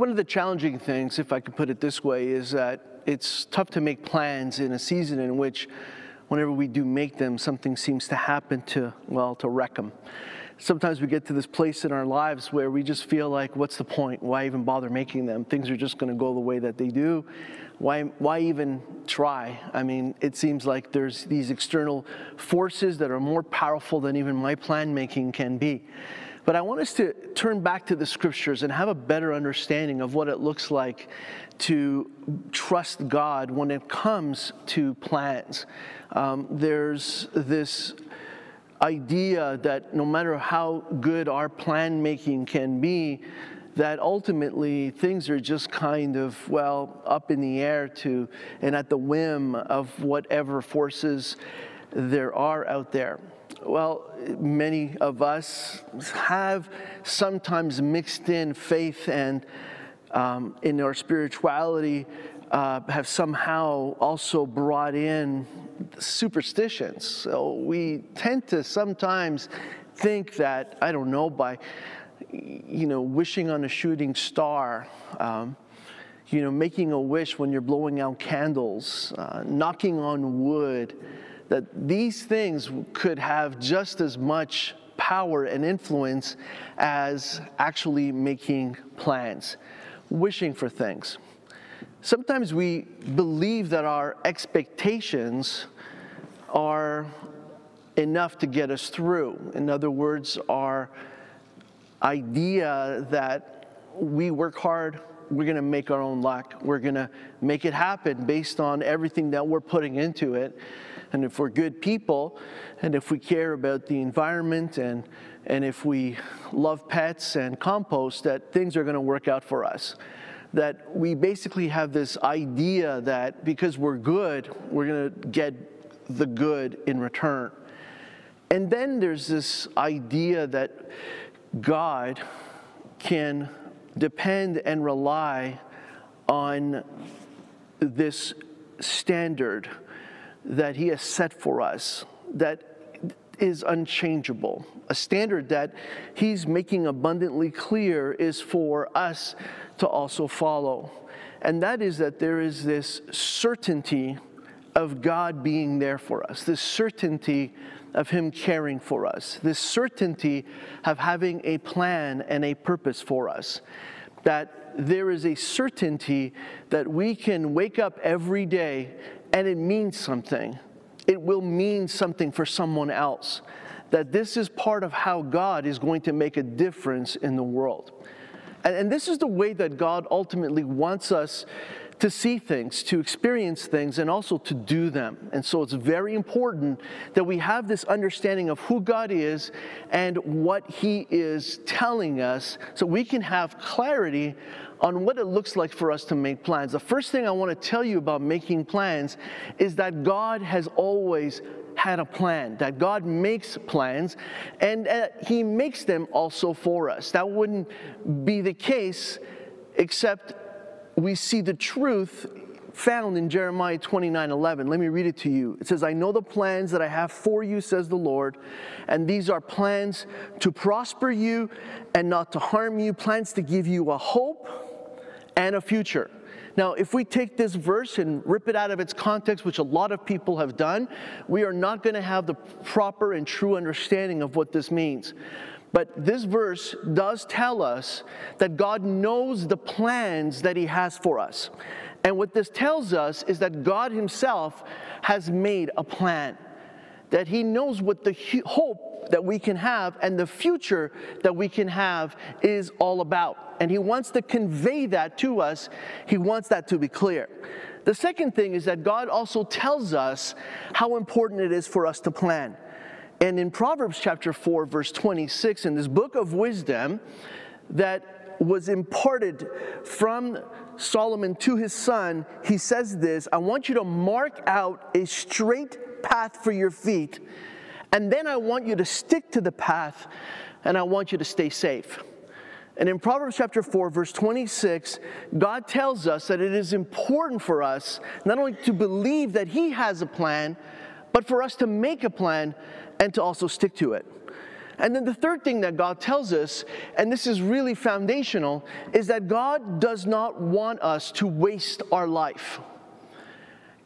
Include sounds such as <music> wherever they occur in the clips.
One of the challenging things, if I could put it this way, is that it's tough to make plans in a season in which, whenever we do make them, something seems to happen to, well, to wreck them. Sometimes we get to this place in our lives where we just feel like, what's the point? Why even bother making them? Things are just going to go the way that they do. Why, why even try? I mean, it seems like there's these external forces that are more powerful than even my plan making can be. But I want us to turn back to the scriptures and have a better understanding of what it looks like to trust God when it comes to plans. Um, there's this idea that no matter how good our plan making can be, that ultimately things are just kind of, well, up in the air to and at the whim of whatever forces there are out there. Well, many of us have sometimes mixed in faith and um, in our spirituality, uh, have somehow also brought in superstitions. So we tend to sometimes think that, I don't know, by, you know, wishing on a shooting star, um, you know, making a wish when you're blowing out candles, uh, knocking on wood, that these things could have just as much power and influence as actually making plans, wishing for things. Sometimes we believe that our expectations are enough to get us through. In other words, our idea that we work hard, we're to make our own luck. We're to make it happen based on everything that we're putting into it. And if we're good people, and if we care about the environment, and, and if we love pets and compost, that things are going to work out for us. That we basically have this idea that because we're good, we're going to get the good in return. And then there's this idea that God can depend and rely on this standard that He has set for us that is unchangeable, a standard that He's making abundantly clear is for us to also follow. And that is that there is this certainty of God being there for us, this certainty of Him caring for us, this certainty of having a plan and a purpose for us. That there is a certainty that we can wake up every day and it means something. It will mean something for someone else. That this is part of how God is going to make a difference in the world. And, and this is the way that God ultimately wants us to see things, to experience things, and also to do them. And so it's very important that we have this understanding of who God is and what He is telling us so we can have clarity on what it looks like for us to make plans. The first thing I want to tell you about making plans is that God has always had a plan, that God makes plans, and uh, He makes them also for us. That wouldn't be the case except we see the truth found in Jeremiah 29 11. Let me read it to you. It says, I know the plans that I have for you, says the Lord, and these are plans to prosper you and not to harm you, plans to give you a hope and a future. Now, if we take this verse and rip it out of its context, which a lot of people have done, we are not going to have the proper and true understanding of what this means. But this verse does tell us that God knows the plans that He has for us. And what this tells us is that God Himself has made a plan, that He knows what the hope that we can have and the future that we can have is all about. And He wants to convey that to us, He wants that to be clear. The second thing is that God also tells us how important it is for us to plan. And in Proverbs chapter 4, verse 26, in this book of wisdom that was imparted from Solomon to his son, he says this I want you to mark out a straight path for your feet, and then I want you to stick to the path, and I want you to stay safe. And in Proverbs chapter 4, verse 26, God tells us that it is important for us not only to believe that He has a plan, but for us to make a plan and to also stick to it. And then the third thing that God tells us, and this is really foundational, is that God does not want us to waste our life.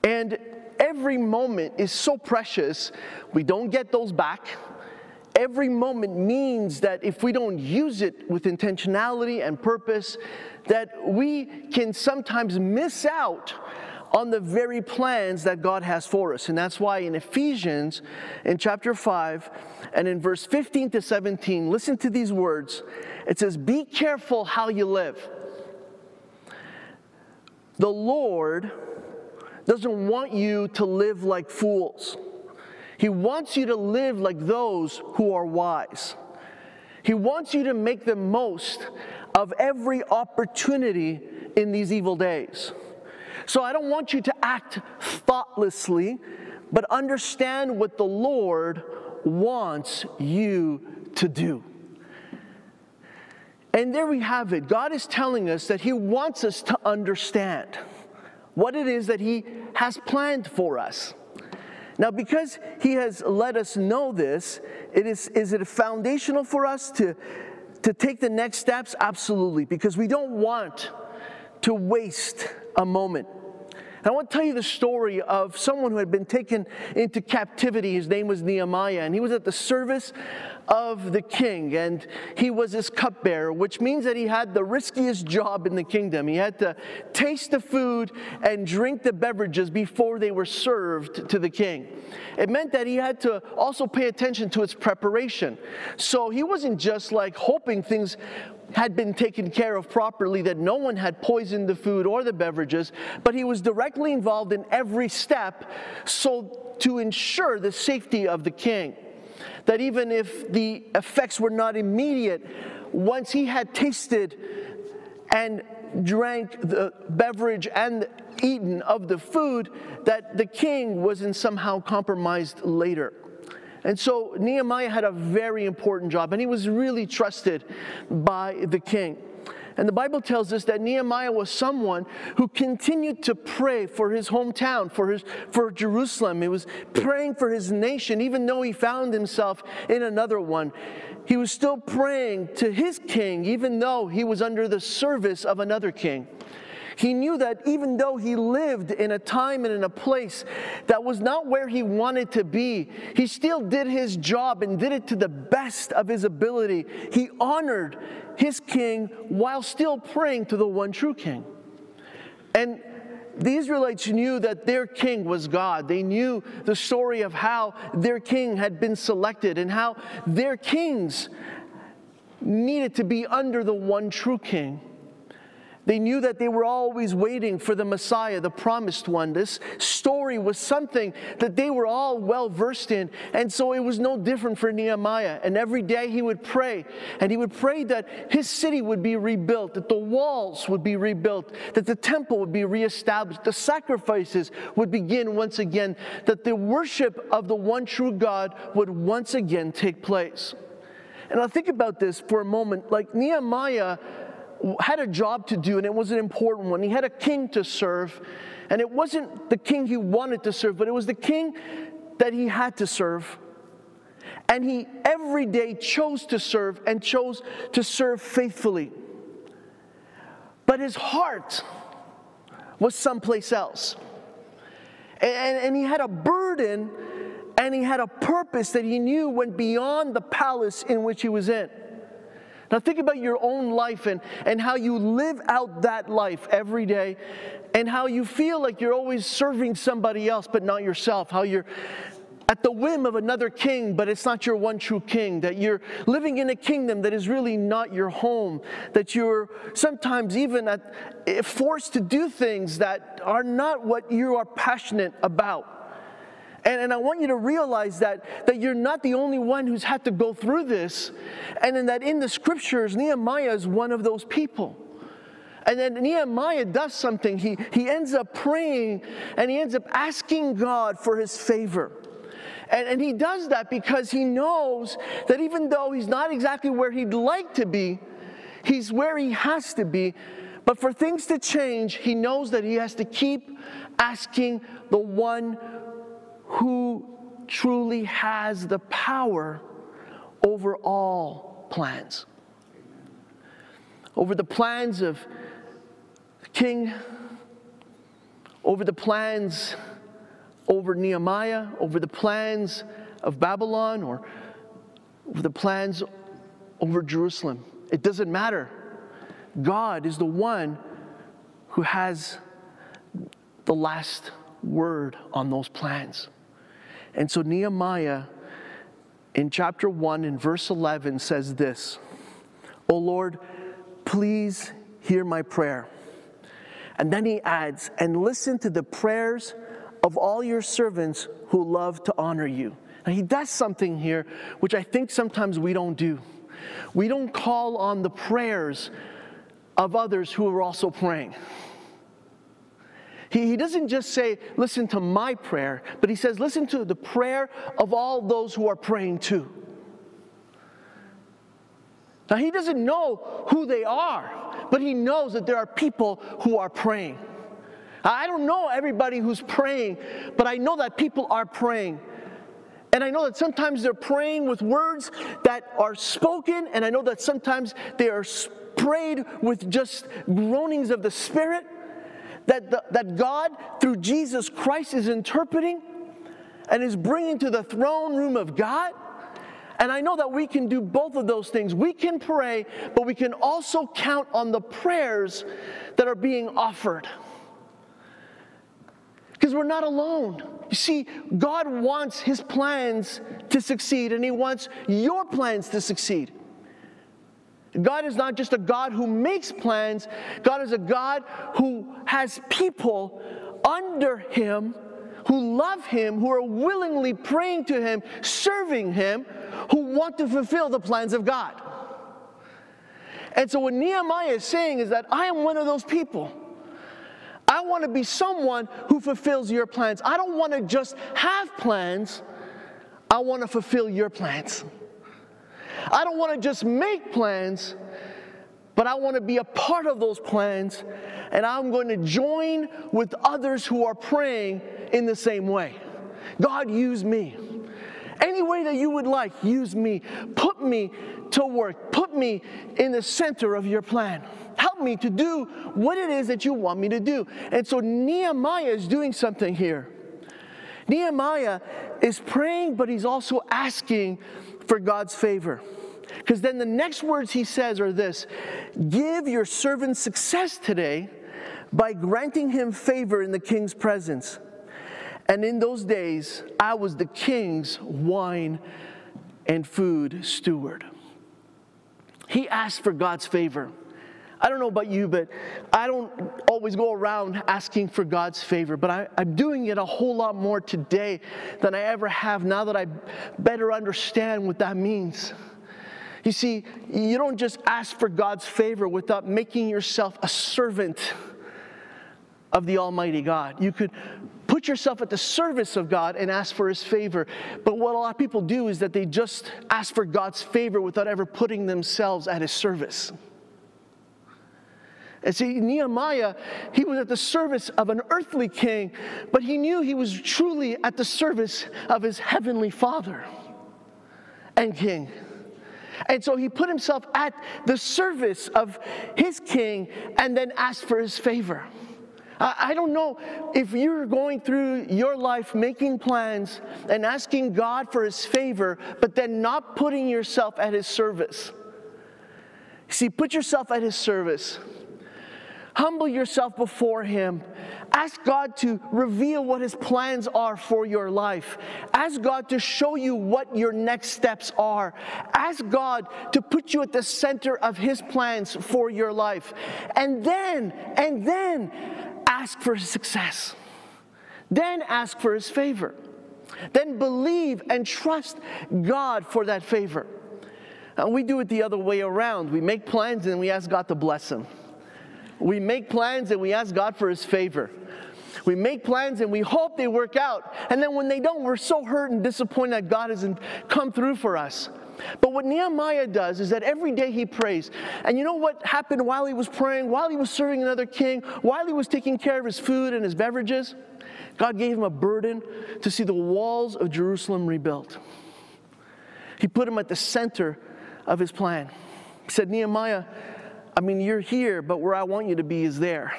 And every moment is so precious, we don't get those back. Every moment means that if we don't use it with intentionality and purpose, that we can sometimes miss out on the very plans that God has for us. And that's why in Ephesians, in chapter 5, and in verse 15 to 17, listen to these words. It says, Be careful how you live. The Lord doesn't want you to live like fools. He wants you to live like those who are wise. He wants you to make the most of every opportunity in these evil days. So I don't want you to act thoughtlessly, but understand what the Lord wants you to do. And there we have it. God is telling us that He wants us to understand what it is that He has planned for us. Now, because He has let us know this, it is, is it foundational for us to, to take the next steps? Absolutely, because we don't want to waste a moment. And I want to tell you the story of someone who had been taken into captivity. His name was Nehemiah, and he was at the service of the king, and he was his cupbearer, which means that he had the riskiest job in the kingdom. He had to taste the food and drink the beverages before they were served to the king. It meant that he had to also pay attention to its preparation. So he wasn't just like hoping things had been taken care of properly, that no one had poisoned the food or the beverages, but he was directly involved in every step so to ensure the safety of the king. That even if the effects were not immediate, once he had tasted and drank the beverage and eaten of the food, that the king wasn't somehow compromised later. And so Nehemiah had a very important job, and he was really trusted by the king. And the Bible tells us that Nehemiah was someone who continued to pray for his hometown, for, his, for Jerusalem. He was praying for his nation, even though he found himself in another one. He was still praying to his king, even though he was under the service of another king. He knew that even though he lived in a time and in a place that was not where he wanted to be, he still did his job and did it to the best of his ability. He honored his king while still praying to the one true king. And the Israelites knew that their king was God. They knew the story of how their king had been selected and how their kings needed to be under the one true king. They knew that they were always waiting for the Messiah, the promised one. This story was something that they were all well versed in. And so it was no different for Nehemiah. And every day he would pray. And he would pray that his city would be rebuilt, that the walls would be rebuilt, that the temple would be reestablished, the sacrifices would begin once again, that the worship of the one true God would once again take place. And I think about this for a moment. Like Nehemiah had a job to do, and it was an important one. He had a king to serve, and it wasn't the king he wanted to serve, but it was the king that he had to serve. And he every day chose to serve and chose to serve faithfully. But his heart was someplace else. And, and he had a burden and he had a purpose that he knew went beyond the palace in which he was in. Now, think about your own life and, and how you live out that life every day, and how you feel like you're always serving somebody else but not yourself. How you're at the whim of another king, but it's not your one true king, that you're living in a kingdom that is really not your home, that you're sometimes even at, forced to do things that are not what you are passionate about. And, and I want you to realize that, that you're not the only one who's had to go through this, and that in the scriptures, Nehemiah is one of those people. And then Nehemiah does something. He, he ends up praying and he ends up asking God for his favor. And, and he does that because he knows that even though he's not exactly where he'd like to be, he's where he has to be. But for things to change, he knows that he has to keep asking the one who truly has the power over all plans. Over the plans of king, over the plans over Nehemiah, over the plans of Babylon, or over the plans over Jerusalem. It doesn't matter. God is the one who has the last word on those plans. And so Nehemiah in chapter 1 in verse 11 says this O Lord, please hear my prayer. And then he adds, and listen to the prayers of all your servants who love to honor you. Now, he does something here which I think sometimes we don't do. We don't call on the prayers of others who are also praying. He, he doesn't just say, listen to my prayer, but he says, listen to the prayer of all those who are praying too. Now, he doesn't know who they are, but he knows that there are people who are praying. I don't know everybody who's praying, but I know that people are praying. And I know that sometimes they're praying with words that are spoken, and I know that sometimes they are prayed with just groanings of the Spirit that, the, that God, through Jesus Christ, is interpreting and is bringing to the throne room of God. And I know that we can do both of those things. We can pray, but we can also count on the prayers that are being offered. Because we're not alone. You see, God wants His plans to succeed, and He wants your plans to succeed. God is not just a God who makes plans, God is a God who has people under Him who love Him, who are willingly praying to Him, serving Him, who want to fulfill the plans of God. And so, what Nehemiah is saying is that I am one of those people. I want to be someone who fulfills your plans. I don't want to just have plans, I want to fulfill your plans. I don't want to just make plans, but I want to be a part of those plans, and I'm going to join with others who are praying in the same way. God, use me. Any way that you would like, use me. Put me to work. Put me in the center of your plan. Help me to do what it is that you want me to do. And so Nehemiah is doing something here. Nehemiah is praying, but he's also asking for God's favor. Because then the next words he says are this Give your servant success today by granting him favor in the king's presence. And in those days, I was the king's wine and food steward. He asked for God's favor. I don't know about you, but I don't always go around asking for God's favor, but I, am doing it a whole lot more today than I ever have now that I better understand what that means. You see, you don't just ask for God's favor without making yourself a servant of the Almighty God. You could put yourself at the service of God and ask for His favor. But what a lot of people do is that they just ask for God's favor without ever putting themselves at His service. And see, Nehemiah, he was at the service of an earthly king, but he knew he was truly at the service of his heavenly father and king. And so he put himself at the service of his king and then asked for his favor. I don't know if you're going through your life making plans and asking God for his favor, but then not putting yourself at his service. See, put yourself at his service. Humble yourself before Him. Ask God to reveal what His plans are for your life. Ask God to show you what your next steps are. Ask God to put you at the center of His plans for your life. And then, and then ask for His success. Then ask for His favor. Then believe and trust God for that favor. And we do it the other way around. We make plans and we ask God to bless them. We make plans and we ask God for His favor. We make plans and we hope they work out. And then when they don't, we're so hurt and disappointed that God hasn't come through for us. But what Nehemiah does is that every day he prays. And you know what happened while he was praying, while he was serving another king, while he was taking care of his food and his beverages? God gave him a burden to see the walls of Jerusalem rebuilt. He put him at the center of his plan. He said, Nehemiah, I mean, you're here, but where I want you to be is there.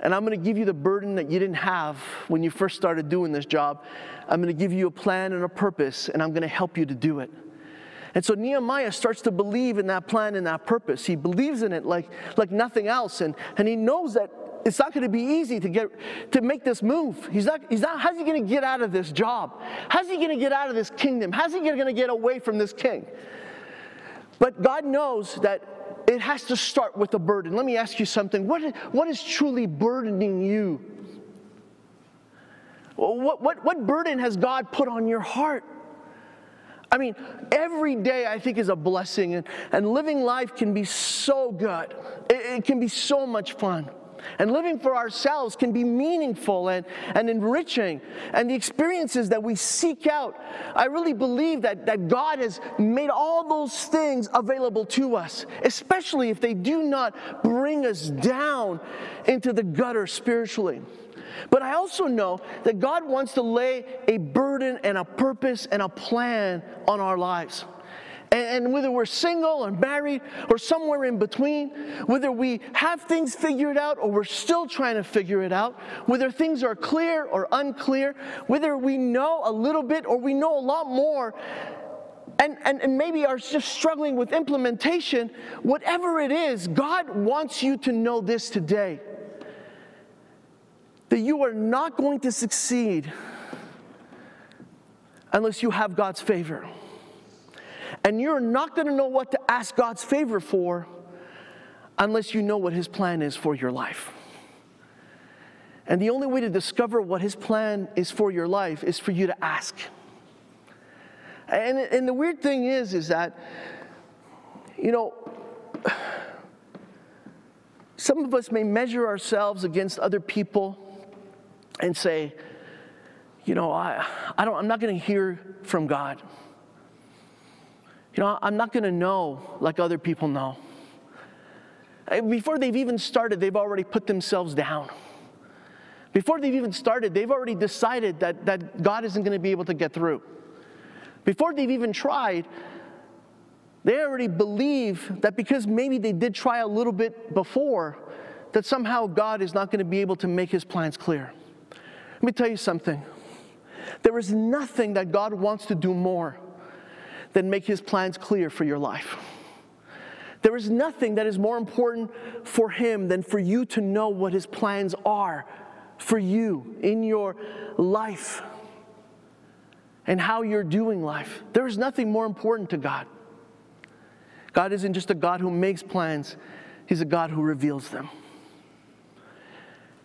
And I'm going to give you the burden that you didn't have when you first started doing this job. I'm going to give you a plan and a purpose, and I'm going to help you to do it. And so Nehemiah starts to believe in that plan and that purpose. He believes in it like, like nothing else. And, and he knows that it's not going to be easy to get to make this move. He's not, he's not, how's he going to get out of this job? How's he going to get out of this kingdom? How's he going to get away from this king? But God knows that it has to start with a burden. Let me ask you something. What, what is truly burdening you? What, what, what burden has God put on your heart? I mean, every day I think is a blessing, and, and living life can be so good. It, it can be so much fun. And living for ourselves can be meaningful and, and enriching. And the experiences that we seek out, I really believe that, that God has made all those things available to us, especially if they do not bring us down into the gutter spiritually. But I also know that God wants to lay a burden and a purpose and a plan on our lives. And, whether we're single or married or somewhere in between, whether we have things figured out or we're still trying to figure it out, whether things are clear or unclear, whether we know a little bit or we know a lot more, and, and, and maybe are just struggling with implementation, whatever it is, God wants you to know this today that you are not going to succeed unless you have God's favor. And you're not going to know what to ask God's favor for unless you know what His plan is for your life. And the only way to discover what His plan is for your life is for you to ask. And, and the weird thing is, is that, you know, some of us may measure ourselves against other people and say, you know, I, I don't, I'm not going to hear from God. You know, I'm not going to know like other people know. Eh, before they've even started, they've already put themselves down. Before they've even started, they've already decided that, that God isn't going to be able to get through. Before they've even tried, they already believe that because maybe they did try a little bit before, that somehow God is not going to be able to make his plans clear. Let me tell you something. There is nothing that God wants to do more than make his plans clear for your life. There is nothing that is more important for him than for you to know what his plans are for you in your life and how you're doing life. There is nothing more important to God. God isn't just a God who makes plans, He's a God who reveals them.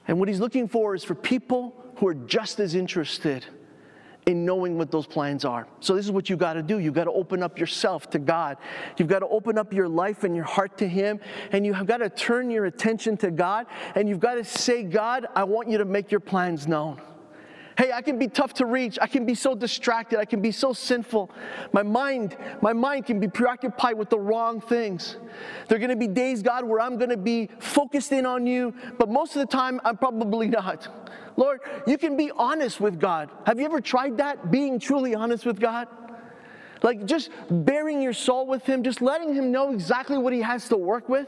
And what He's looking for is for people who are just as interested in knowing what those plans are. So, this is what you got to do. You've got to open up yourself to God. You've got to open up your life and your heart to Him. And you have got to turn your attention to God. And you've got to say, God, I want you to make your plans known. Hey, I can be tough to reach. I can be so distracted. I can be so sinful. My mind, my mind can be preoccupied with the wrong things. There are going to be days, God, where I'm going to be focused in on you, but most of the time, I'm probably <laughs> not. Lord, you can be honest with God. Have you ever tried that? Being truly honest with God? Like just baring your soul with Him, just letting Him know exactly what He has to work with.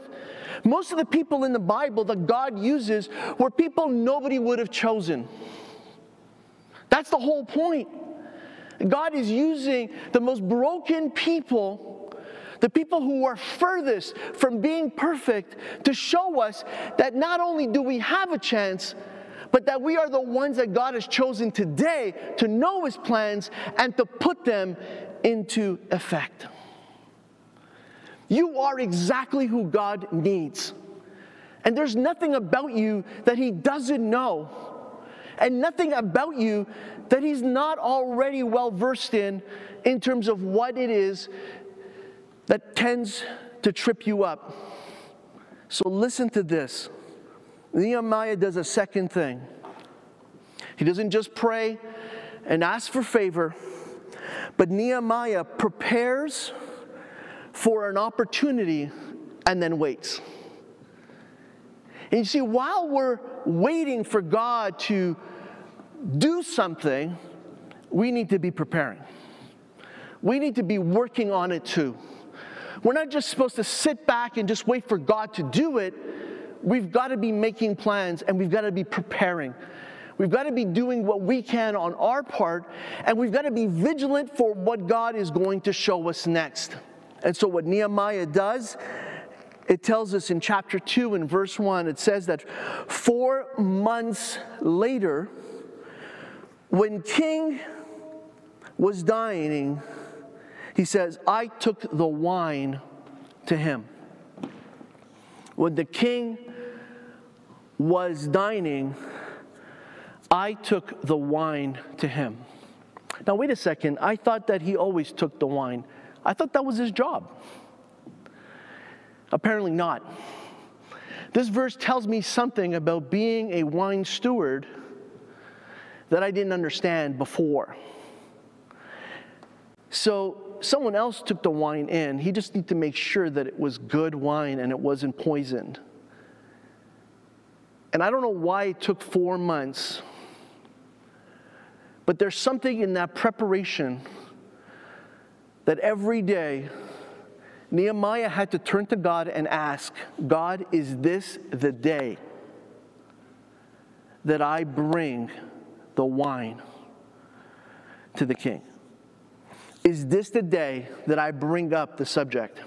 Most of the people in the Bible that God uses were people nobody would have chosen. That's the whole point. God is using the most broken people the people who are furthest from being perfect, to show us that not only do we have a chance, but that we are the ones that God has chosen today to know His plans and to put them into effect. You are exactly who God needs. And there's nothing about you that He doesn't know, and nothing about you that He's not already well versed in, in terms of what it is that tends to trip you up. So listen to this. Nehemiah does a second thing. He doesn't just pray and ask for favor, but Nehemiah prepares for an opportunity and then waits. And you see, while we're waiting for God to do something, we need to be preparing. We need to be working on it too. We're not just supposed to sit back and just wait for God to do it. We've got to be making plans and we've got to be preparing. We've got to be doing what we can on our part, and we've got to be vigilant for what God is going to show us next. And so, what Nehemiah does, it tells us in chapter 2 and verse 1, it says that four months later, when King was dying, he says, I took the wine to him. When the king was dining, I took the wine to him. Now, wait a second. I thought that he always took the wine. I thought that was his job. Apparently not. This verse tells me something about being a wine steward that I didn't understand before. So, someone else took the wine in. He just needed to make sure that it was good wine and it wasn't poisoned. And I don't know why it took four months, but there's something in that preparation that every day Nehemiah had to turn to God and ask, God, is this the day that I bring the wine to the king? Is this the day that I bring up the subject?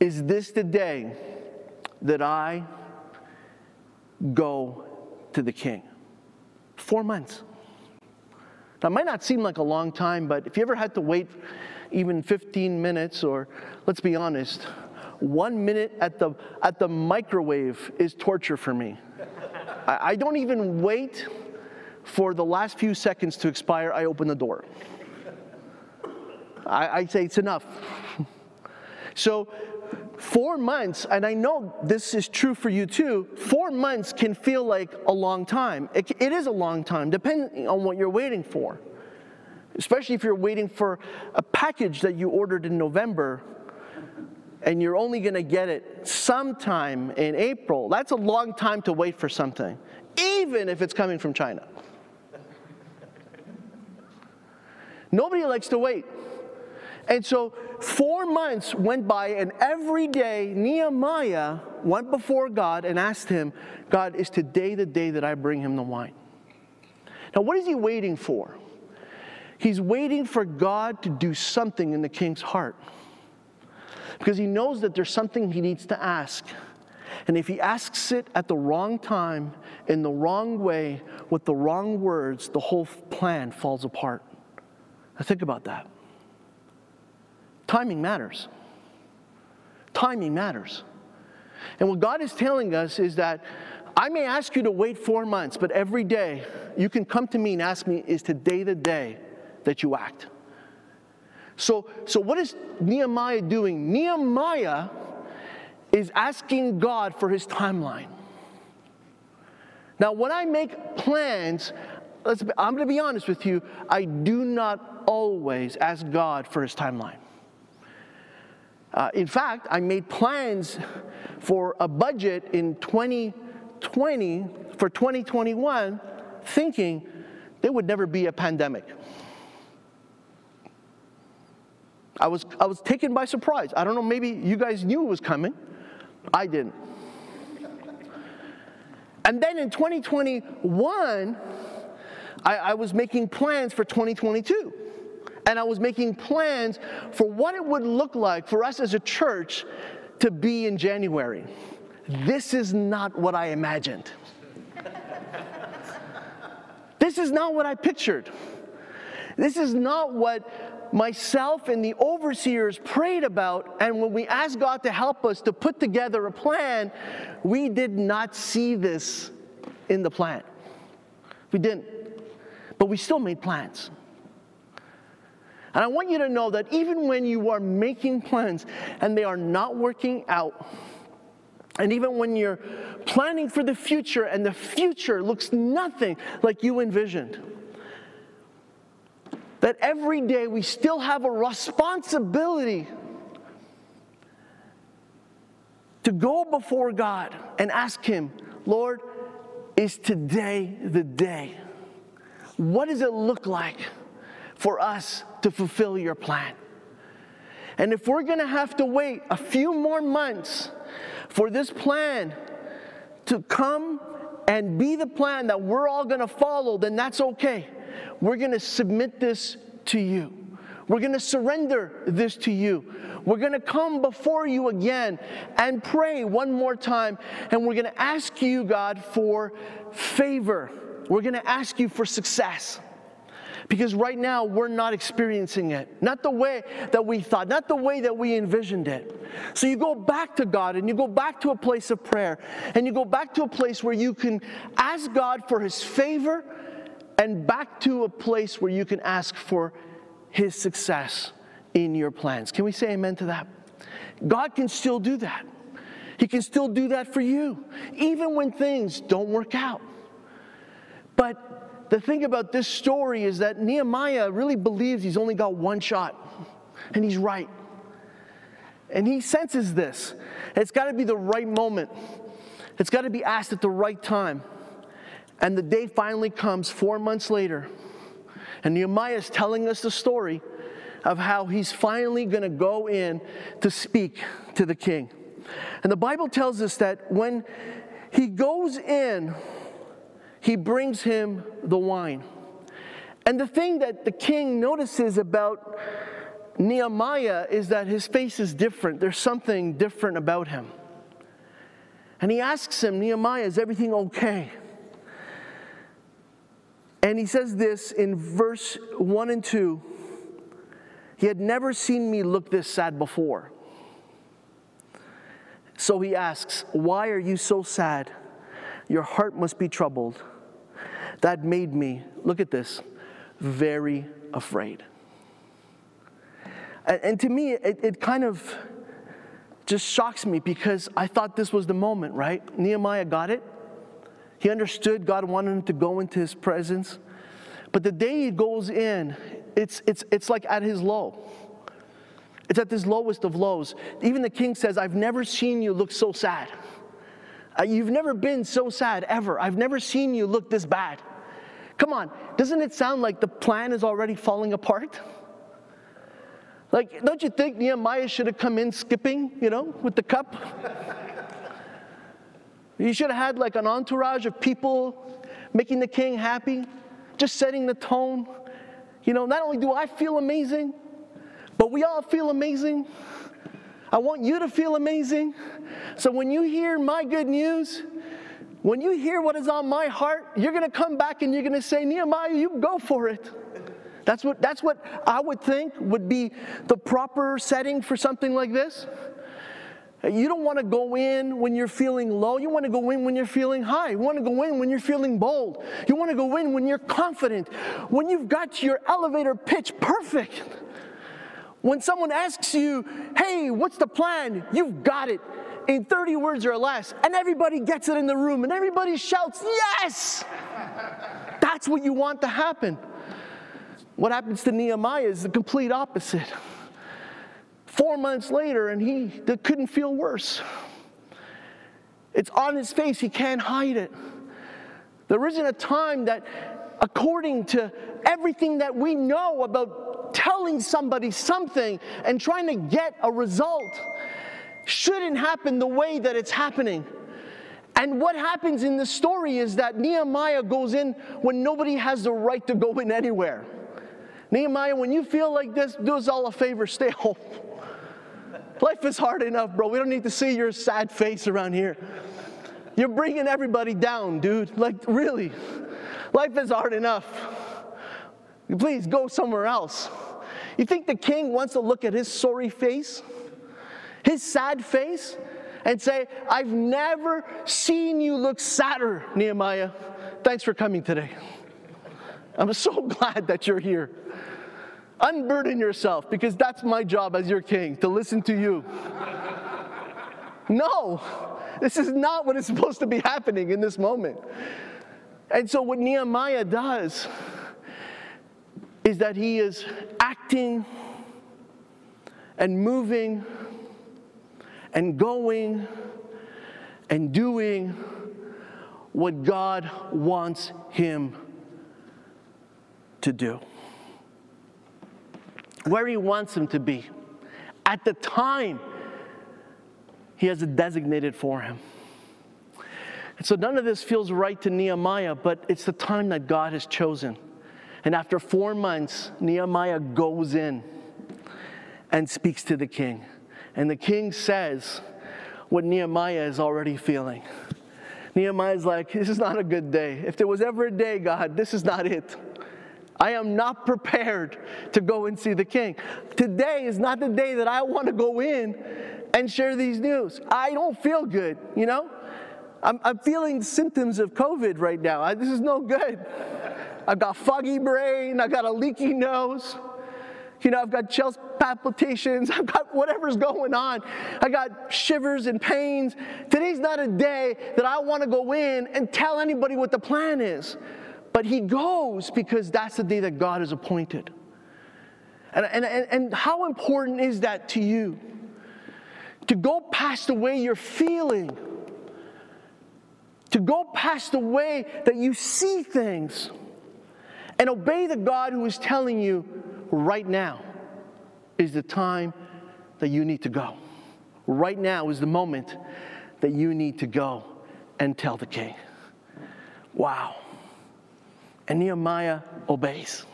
Is this the day that I go to the king? Four months. It might not seem like a long time, but if you ever had to wait even 15 minutes, or let's be honest, one minute at the, at the microwave is torture for me. I, I don't even wait for the last few seconds to expire, I open the door. I, I say it's enough. <laughs> so, four months, and I know this is true for you too, four months can feel like a long time. it, it is a long time, depending on what you're waiting for. Especially if you're waiting for a package that you ordered in November and you're only going to get it sometime in April. That's a long time to wait for something, even if it's coming from China. Nobody likes to wait. And so four months went by, and every day Nehemiah went before God and asked him, God, is today the day that I bring him the wine? Now, what is he waiting for? He's waiting for God to do something in the king's heart because he knows that there's something he needs to ask. And if he asks it at the wrong time, in the wrong way, with the wrong words, the whole plan falls apart. Now, think about that. Timing matters. Timing matters. And what God is telling us is that I may ask you to wait four months, but every day you can come to me and ask me, is today the day that you act? So, so what is Nehemiah doing? Nehemiah is asking God for his timeline. Now, when I make plans, I'm going to be honest with you, I do not always ask God for his timeline. Uh, in fact, I made plans for a budget in 2020 for 2021 thinking there would never be a pandemic. I was, I was taken by surprise. I don't know, maybe you guys knew it was coming. I didn't. And then in 2021, I, I was making plans for 2022. and I was making plans for what it would look like for us as a church to be in January. This is not what I imagined. this is not what I pictured. This is not what myself and the overseers prayed about. And when we asked God to help us to put together a plan, we did not see this in the plan. We didn't. But we still made plans. And I want you to know that even when you are making plans and they are not working out, and even when you're planning for the future and the future looks nothing like you envisioned, that every day we still have a responsibility to go before God and ask Him, Lord, is today the day? What does it look like for us to fulfill your plan? And if we're gonna have to wait a few more months for this plan to come and be the plan that we're all gonna follow, then that's okay. We're gonna submit this to you. We're gonna surrender this to you. We're gonna come before you again and pray one more time, and we're gonna ask you, God, for favor. We're gonna ask you for success. Because right now we're not experiencing it, not the way that we thought, not the way that we envisioned it. So you go back to God and you go back to a place of prayer and you go back to a place where you can ask God for His favor and back to a place where you can ask for His success in your plans. Can we say amen to that? God can still do that. He can still do that for you, even when things don't work out. But the thing about this story is that Nehemiah really believes he's only got one shot, and he's right. And he senses this. It's got to be the right moment, it's got to be asked at the right time. And the day finally comes four months later, and Nehemiah is telling us the story of how he's finally going to go in to speak to the king. And the Bible tells us that when he goes in, he brings him the wine. And the thing that the king notices about Nehemiah is that his face is different. There's something different about him. And he asks him, Nehemiah, is everything okay? And he says this in verse 1 and 2 He had never seen me look this sad before. So he asks, Why are you so sad? Your heart must be troubled. That made me, look at this, very afraid. And, to me, it, it kind of just shocks me because I thought this was the moment, right? Nehemiah got it. He understood God wanted him to go into his presence. But the day he goes in, it's, it's, it's like at his low. It's at this lowest of lows. Even the king says, I've never seen you look so sad. Uh, you've never been so sad ever. I've never seen you look this bad. Come on, doesn't it sound like the plan is already falling apart? Like, don't you think Nehemiah should have come in skipping, you know, with the cup? You should have had like an entourage of people making the king happy, just setting the tone. You know, not only do I feel amazing, but we all feel amazing. I want you to feel amazing. So when you hear my good news, when you hear what is on my heart, you're going to come back and you're going to say, Nehemiah, you go for it. That's what, that's what I would think would be the proper setting for something like this. You don't want to go in when you're feeling low. You want to go in when you're feeling high. You want to go in when you're feeling bold. You want to go in when you're confident. When you've got your elevator pitch perfect. When someone asks you, hey, what's the plan? You've got it in 30 words or less, and everybody gets it in the room, and everybody shouts, Yes! That's what you want to happen. What happens to Nehemiah is the complete opposite. Four months later, and he couldn't feel worse. It's on his face, he can't hide it. There isn't a time that, according to everything that we know about telling somebody something and trying to get a result, shouldn't happen the way that it's happening. And what happens in the story is that Nehemiah goes in when nobody has the right to go in anywhere. Nehemiah, when you feel like this, do us all a favor, stay home. <laughs> Life is hard enough, bro. We don't need to see your sad face around here. You're bringing everybody down, dude. Like, really. Life is hard enough. Please go somewhere else. You think the king wants to look at his sorry face, his sad face, and say, I've never seen you look sadder, Nehemiah. Thanks for coming today. I'm so <laughs> glad that you're here. Unburden yourself because that's my job as your king to listen to you. no, this is not what is supposed to be happening in this moment. And so, what Nehemiah does is that he is acting and moving and going and doing what God wants him to do. Where he wants him to be. At the time he has it designated for him. And so none of this feels right to Nehemiah, but it's the time that God has chosen. And after four months, Nehemiah goes in and speaks to the king. And the king says what Nehemiah is already feeling. Nehemiah's like, This is not a good day. If there was ever a day, God, this is not it. I am not prepared to go and see the king. Today is not the day that I want to go in and share these news. I don't feel good, you know? I'm, I'm feeling symptoms of COVID right now. I, this is no good. I've got foggy brain, I've got a leaky nose. You know, I've got chest palpitations, <laughs> I've got whatever's going on. I got shivers and pains. Today's not a day that I want to go in and tell anybody what the plan is. But he goes because that's the day that God has appointed. And, and, and how important is that to you? To go past the way you're feeling, to go past the way that you see things, and obey the God who is telling you right now is the time that you need to go. Right now is the moment that you need to go and tell the king. Wow. And Nehemiah obeys.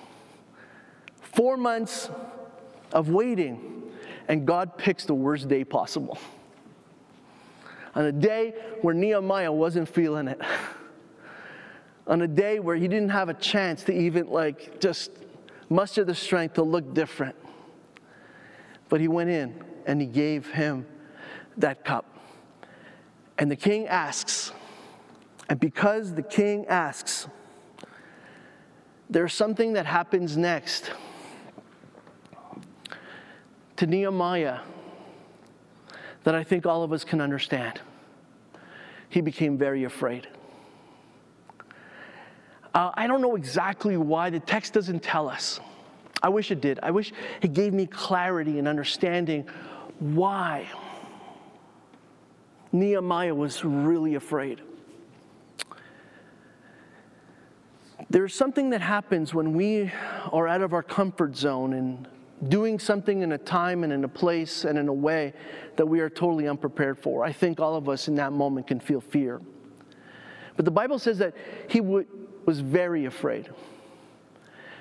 Four months of waiting, and God picks the worst day possible. On a day where Nehemiah wasn't feeling it. On a day where he didn't have a chance to even like just muster the strength to look different. But he went in and he gave him that cup. And the king asks, and because the king asks, there's something that happens next to Nehemiah that I think all of us can understand. He became very afraid. Uh, I don't know exactly why, the text doesn't tell us. I wish it did. I wish it gave me clarity and understanding why Nehemiah was really afraid. There's something that happens when we are out of our comfort zone and doing something in a time and in a place and in a way that we are totally unprepared for. I think all of us in that moment can feel fear. But the Bible says that he w- was very afraid.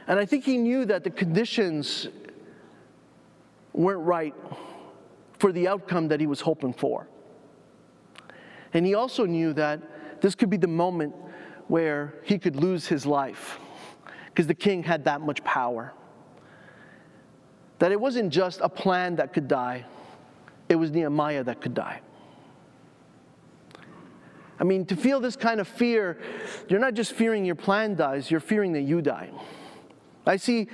And I think he knew that the conditions weren't right for the outcome that he was hoping for. And he also knew that this could be the moment where he could lose his life because the king had that much power. That it wasn't just a plan that could die, it was Nehemiah that could die. I mean, to feel this kind of fear, you're not just fearing your plan dies, you're fearing that you die. I see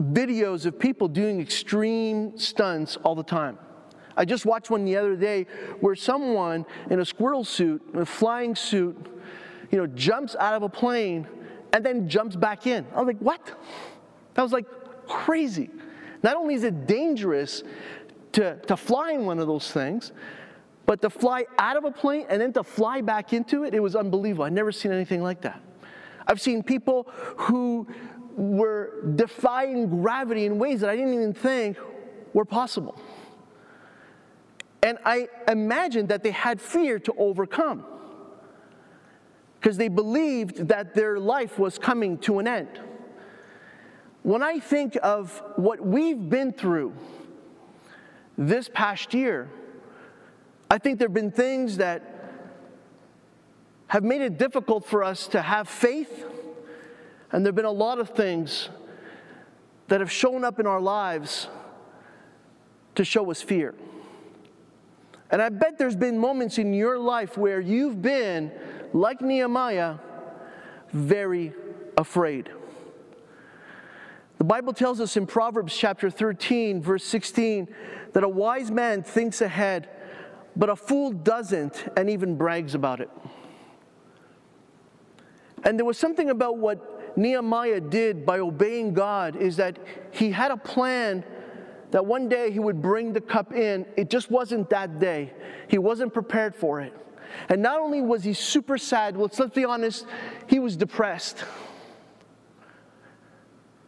videos of people doing extreme stunts all the time. I just watched one the other day where someone in a squirrel suit, a flying suit, you know, jumps out of a plane and then jumps back in. I was like, what? That was like crazy. Not only is it dangerous to, to fly in one of those things, but to fly out of a plane and then to fly back into it, it was unbelievable. I'd never seen anything like that. I've seen people who were defying gravity in ways that I didn't even think were possible. And I imagined that they had fear to overcome because they believed that their life was coming to an end. when I think of what we've been through this past year, I think there have been things that have made it difficult for us to have faith, and there have been a lot of things that have shown up in our lives to show us fear. And I bet there's been moments in your life where you've been, like Nehemiah, very afraid. The Bible tells us in Proverbs chapter 13, verse 16, that a wise man thinks ahead, but a fool doesn't and even brags about it. And there was something about what Nehemiah did by obeying God is that he had a plan that one day he would bring the cup in. It just wasn't that day. He wasn't prepared for it. And not only was he super sad, well, let's be honest, he was depressed.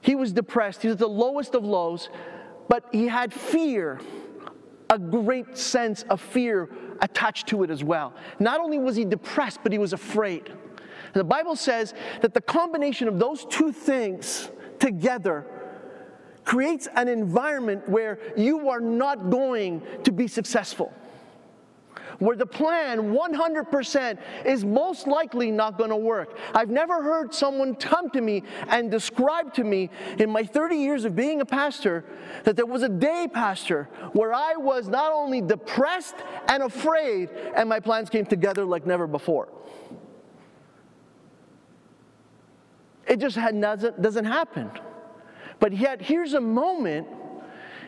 He was depressed. He was at the lowest of lows, but he had fear, a great sense of fear attached to it as well. Not only was he depressed, but he was afraid. And the Bible says that the combination of those two things together creates an environment where you are not going to be successful. Where the plan 100% is most likely not going to work. I've never heard someone come to me and describe to me in my 30 years of being a pastor that there was a day, pastor, where I was not only depressed and afraid, and my plans came together like never before. It just doesn't, doesn't happen. But yet, here's a moment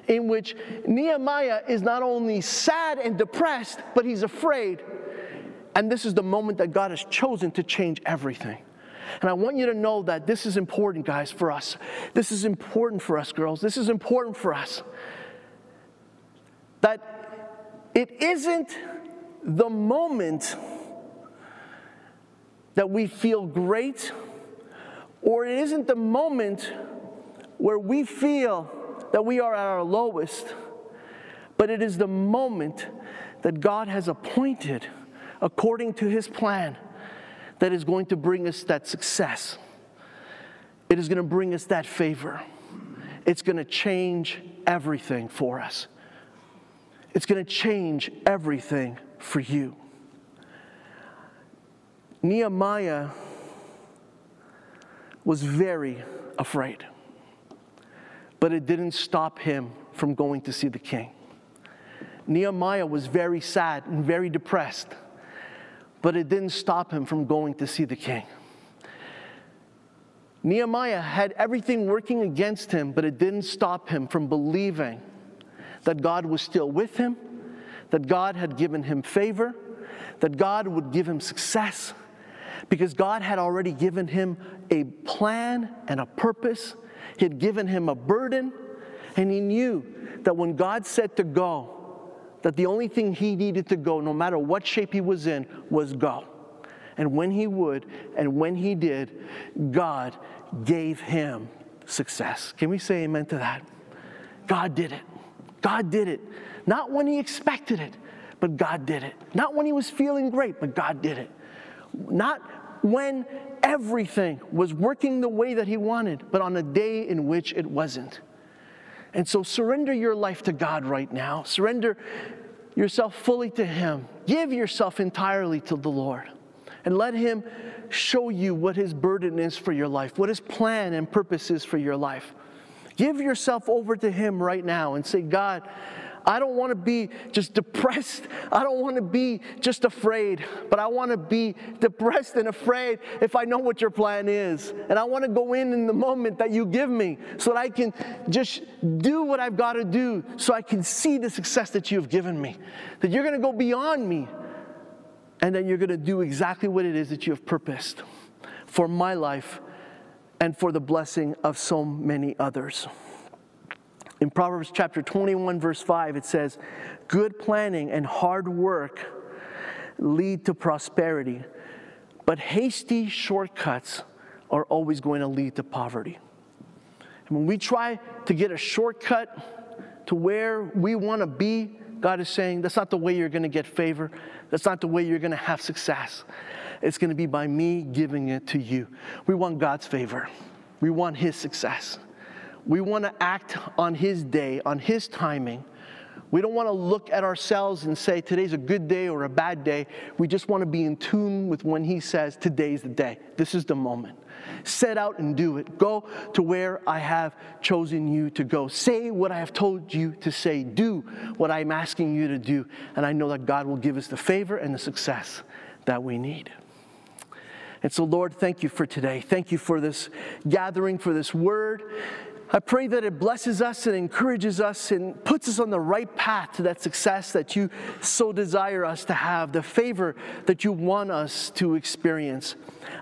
in which Nehemiah is not only sad and depressed, but he's afraid. And this is the moment that God has chosen to change everything. And I want you to know that this is important, guys, for us. This is important for us, girls. This is important for us. That it isn't the moment that we feel great, or it isn't the moment where we feel that we are at our lowest, but it is the moment that God has appointed according to his plan that is going to bring us that success. It is going to bring us that favor. It's going to change everything for us. It's going to change everything for you. Nehemiah was very afraid but it didn't stop him from going to see the king. Nehemiah was very sad and very depressed, but it didn't stop him from going to see the king. Nehemiah had everything working against him, but it didn't stop him from believing that God was still with him, that God had given him favor, that God would give him success, because God had already given him a plan and a purpose he had given him a burden, and he knew that when God said to go, that the only thing he needed to go, no matter what shape he was in, was go. And when he would, and when he did, God gave him success. Can we say amen to that? God did it. God did it. Not when he expected it, but God did it. Not when he was feeling great, but God did it. Not when everything was working the way that he wanted, but on a day in which it wasn't. And so surrender your life to God right now. Surrender yourself fully to Him. Give yourself entirely to the Lord. And let Him show you what His burden is for your life, what His plan and purpose is for your life. Give yourself over to Him right now and say, God, I don't want to be just depressed. I don't want to be just afraid, but I want to be depressed and afraid if I know what your plan is. And I want to go in in the moment that you give me so that I can just do what I've got to do so I can see the success that you have given me. That you're going to go beyond me and that you're going to do exactly what it is that you have purposed for my life and for the blessing of so many others. In Proverbs chapter 21, verse 5, it says, Good planning and hard work lead to prosperity, but hasty shortcuts are always going to lead to poverty. And when we try to get a shortcut to where we want to be, God is saying that's not the way you're going to get favor. That's not the way you're going to have success. It's going to be by me giving it to you. We want God's favor, we want His success. We want to act on His day, on His timing. We don't want to look at ourselves and say today's a good day or a bad day. We just want to be in tune with when He says today's the day. This is the moment. Set out and do it. Go to where I have chosen you to go. Say what I have told you to say. Do what I'm asking you to do. And I know that God will give us the favor and the success that we need. And so, Lord, thank you for today. Thank you for this gathering, for this word. I pray that it blesses us and encourages us and puts us on the right path to that success that you so desire us to have, the favor that you want us to experience.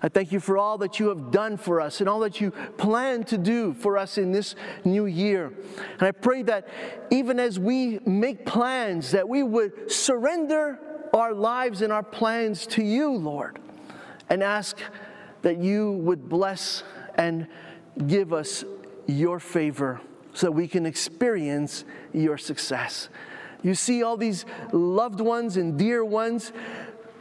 I thank you for all that you have done for us and all that you plan to do for us in this new year. And I pray that even as we make plans, that we would surrender our lives and our plans to you, Lord, and ask that you would bless and give us your favor so that we can experience your success. You see all these loved ones and dear ones.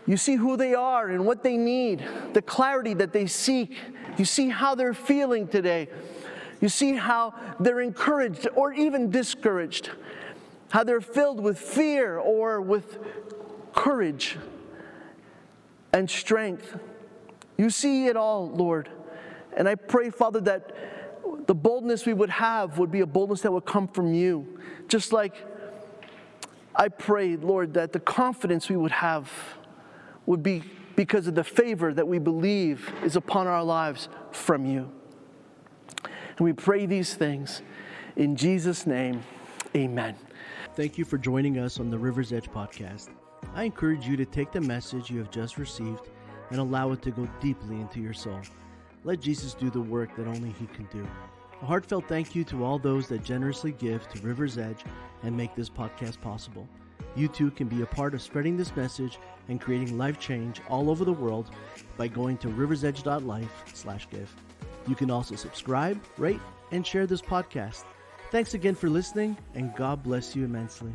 You see who they are and what they need, the clarity that they seek. You see how they're feeling today. You see how they're encouraged or even discouraged, how they're filled with fear or with courage and strength. You see it all, Lord. And I pray, Father, that the boldness we would have would be a boldness that would come from you. Just like I pray, Lord, that the confidence we would have would be because of the favor that we believe is upon our lives from you. And we pray these things in Jesus' name. Amen. Thank you for joining us on the River's Edge podcast. I encourage you to take the message you have just received and allow it to go deeply into your soul. Let Jesus do the work that only He can do. A heartfelt thank you to all those that generously give to River's Edge and make this podcast possible. You too can be a part of spreading this message and creating life change all over the world by going to riversedge.life/give. You can also subscribe, rate, and share this podcast. Thanks again for listening, and God bless you immensely.